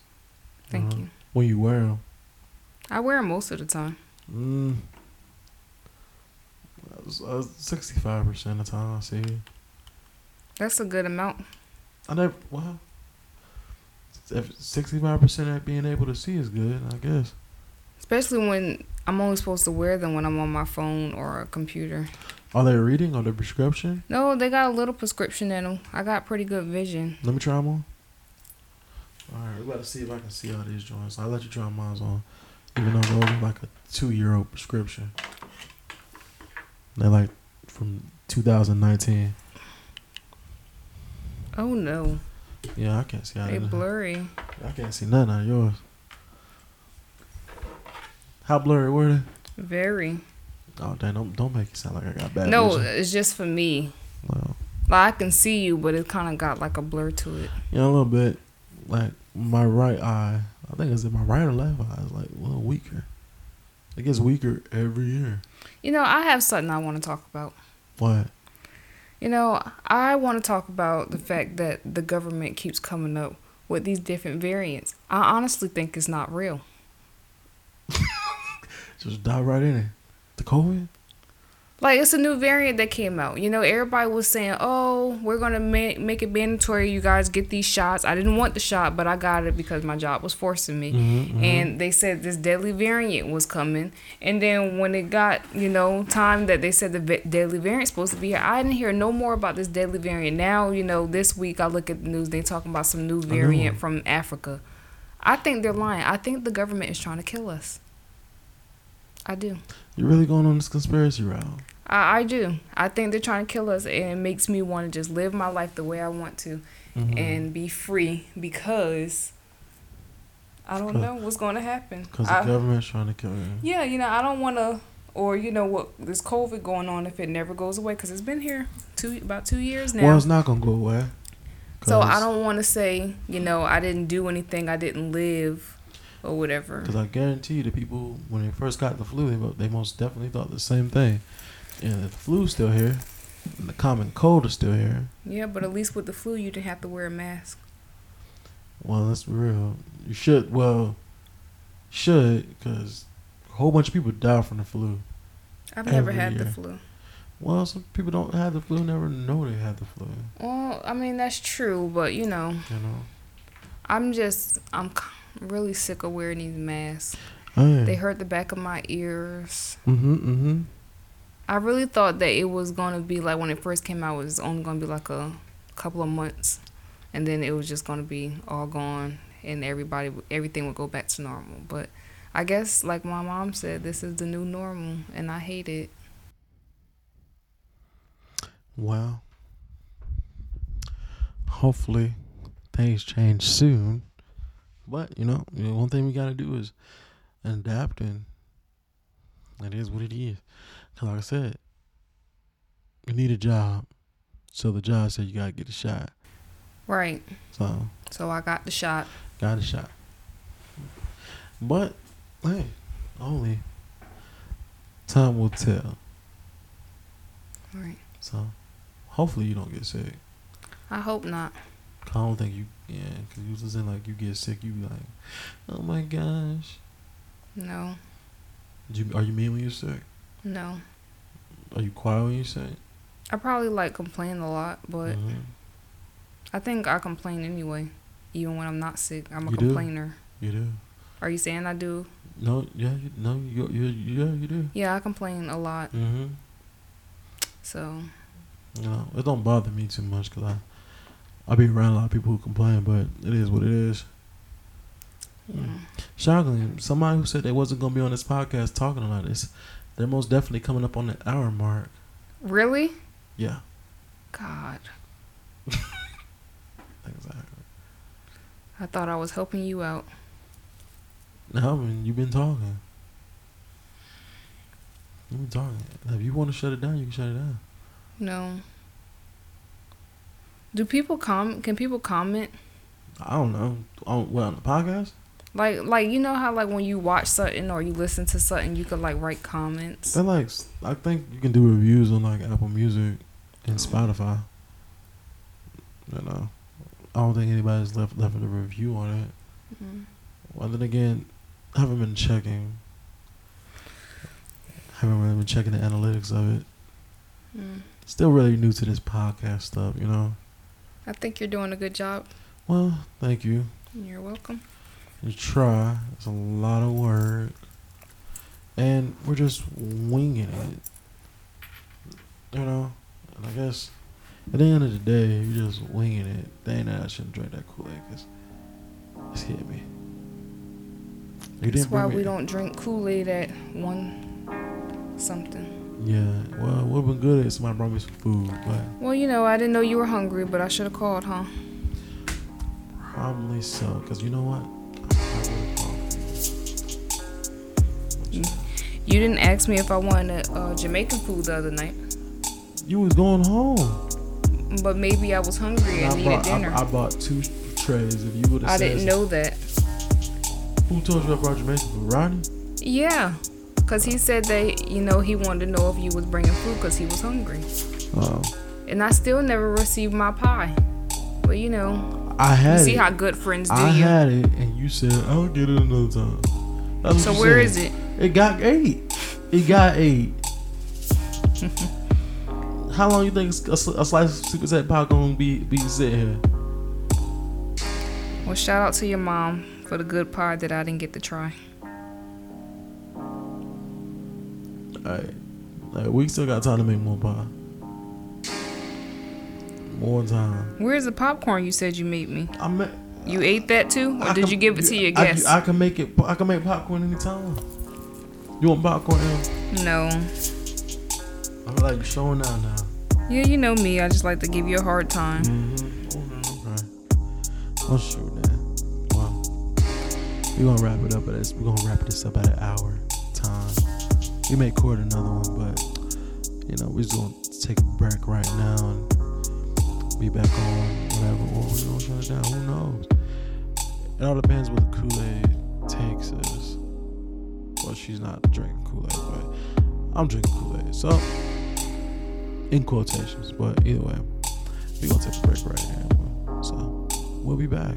S2: Thank
S1: Uh-huh.
S2: you.
S1: when you wear them.
S2: I wear them most of the time.
S1: Mm. Sixty-five percent of the time I see.
S2: That's a good amount.
S1: I never well. Sixty-five percent of being able to see is good, I guess.
S2: Especially when I'm only supposed to wear them when I'm on my phone or a computer.
S1: Are they reading or the prescription?
S2: No, they got a little prescription in them. I got pretty good vision.
S1: Let me try them on. All right, we about to see if I can see all these joints. I'll let you try mine on, even though those are like a two-year-old prescription. They're like from 2019.
S2: Oh no,
S1: Yeah, I can't see out
S2: they
S1: of
S2: blurry.
S1: I can't see none of yours. How blurry were they?
S2: Very.
S1: Oh, dang, don't, don't make it sound like I got bad
S2: No,
S1: vision.
S2: it's just for me.
S1: Well,
S2: Like I can see you, but it kind of got like a blur to it.
S1: yeah, a little bit. Like my right eye, I think it's in my right or left eye is like a little weaker. It gets weaker every year.
S2: You know, I have something I want to talk about.
S1: What?
S2: You know, I want to talk about the fact that the government keeps coming up with these different variants. I honestly think it's not real.
S1: Just dive right in it. The COVID?
S2: Like it's a new variant that came out. You know, everybody was saying, "Oh, we're gonna make make it mandatory. You guys get these shots." I didn't want the shot, but I got it because my job was forcing me.
S1: Mhm,
S2: And they said this deadly variant was coming. And then when it got, you know, time that they said the va- deadly variant supposed to be here, I didn't hear no more about this deadly variant. Now, you know, this week I look at the news. They talking about some new variant from Africa. I think they're lying. I think the government is trying to kill us. I do.
S1: You really going on this conspiracy route?
S2: I, I do. I think they're trying to kill us, and it makes me want to just live my life the way I want to
S1: Mhm.
S2: and be free because I don't know what's going to happen.
S1: Because the government's trying to kill you.
S2: yeah, you know, I don't want to, or you know what, this COVID going on if it never goes away because it's been here two about two years now.
S1: Well, it's not going to go away.
S2: so I don't want to say, you know, I didn't do anything, I didn't live, or whatever.
S1: Because I guarantee you, the people, when they first got the flu, they, they most definitely thought the same thing. And the flu's still here, and the common cold is still here.
S2: Yeah, but at least with the flu, you didn't have to wear a mask.
S1: Well, let's real. You should, well, should, because a whole bunch of people die from the flu.
S2: I've never had the flu.
S1: Well, some people don't have the flu, never know they have the flu.
S2: Well, I mean that's true, but you know,
S1: You know?
S2: I'm just I'm really sick of wearing these masks.
S1: Oh.
S2: They hurt the back of my ears.
S1: Mm-hmm, mm-hmm.
S2: I really thought that it was gonna be like when it first came out, it was only gonna be like a couple of months, and then it was just gonna be all gone, and everybody everything would go back to normal. But I guess, like my mom said, this is the new normal, and I hate it.
S1: Well, hopefully things change soon. But, you know, you know, one thing we got to do is adapt, and it is what it is. 'Cause like I said, you need a job. So the job said you got to get a shot.
S2: Right.
S1: So,
S2: So I got the shot.
S1: got a shot. But, hey, only time will tell.
S2: Right.
S1: So hopefully you don't get sick.
S2: I hope not.
S1: I don't think you, yeah, because you listen like you get sick, you be like, oh my gosh.
S2: No.
S1: Do you, are you mean when you're sick?
S2: No.
S1: Are you quiet when you're sick?
S2: I probably like complain a lot, but
S1: Mhm.
S2: I think I complain anyway. Even when I'm not sick, I'm a
S1: You do?
S2: complainer.
S1: You do.
S2: Are you saying I do?
S1: No, yeah, you, no, you, you, yeah, you do.
S2: Yeah, I complain a lot.
S1: Mm-hmm.
S2: So
S1: You know, it don't bother me too much because I, I be around a lot of people who complain, but it is what it is.
S2: yeah.
S1: Shockingly, somebody who said they wasn't gonna be on this podcast talking about this, they're most definitely coming up on the hour mark.
S2: Really?
S1: Yeah,
S2: God,
S1: exactly.
S2: I thought I was helping you out.
S1: No, I mean you've been talking. You've been talking. If you want to shut it down, you can shut it down.
S2: No. Do people comment? Can people comment?
S1: I don't know. On what on the podcast?
S2: Like, like you know how like when you watch something or you listen to something, you could like write comments.
S1: They're like, I think you can do reviews on like Apple Music and Spotify. You know, I don't think anybody's left left a review on it.
S2: Mm.
S1: Well, then again, I haven't been checking. I haven't really been checking the analytics of it.
S2: Mm.
S1: Still really new to this podcast stuff, you know.
S2: I think you're doing a good job.
S1: Well, thank you.
S2: You're welcome.
S1: You try. It's a lot of work, and we're just winging it. You know, and I guess at the end of the day, you're just winging it. Dang, I shouldn't drink that Kool Aid because it's hit me. You
S2: That's why we don't drink Kool Aid at one something.
S1: Yeah, well, what been good is somebody brought me some food, but
S2: Well, you know, I didn't know you were hungry, but I should have called, huh?
S1: probably so. Cause you know what? Called you.
S2: You didn't ask me if I wanted uh, Jamaican food the other night,
S1: You was going home.
S2: but maybe I was hungry and
S1: I
S2: needed
S1: bought,
S2: dinner.
S1: I, I bought two trays. If you would have
S2: I didn't know that.
S1: Who told you I brought Jamaican food? Ronnie?
S2: Yeah, cause he said that you know he wanted to know if you was bringing food cause he was hungry,
S1: Oh,
S2: and I still never received my pie. But you know,
S1: I
S2: you
S1: had
S2: see
S1: it.
S2: how good friends do
S1: I
S2: you.
S1: had it, and you said I'll get it another time. That's
S2: so
S1: you
S2: where is it?
S1: It got eight. It got eight. How long you think a slice of super set pie gonna be be sitting here?
S2: Well, shout out to your mom for the good pie that I didn't get to try.
S1: Alright. Like, we still got time to make more pie. More time.
S2: Where's the popcorn you said you made me?
S1: I ma-
S2: You ate that too, or
S1: I
S2: did
S1: can-
S2: you give it to your
S1: I-
S2: guests?
S1: I, can make it. I can make popcorn anytime. You want popcorn?
S2: No.
S1: I'm like showing out now.
S2: Yeah, you know me. I just like to give you a hard time.
S1: Mm-hmm. Okay, okay. Oh shoot, man. Well, we gonna wrap it up at this. We gonna wrap this up at an hour. We may record another one, but you know we're just gonna take a break right now and be back on whatever, or we're gonna shut it down. Who knows? It all depends what the Kool Aid takes us. Well, she's not drinking Kool Aid, but I'm drinking Kool Aid. So, in quotations, but either way, we're gonna take a break right here. So, we'll be back.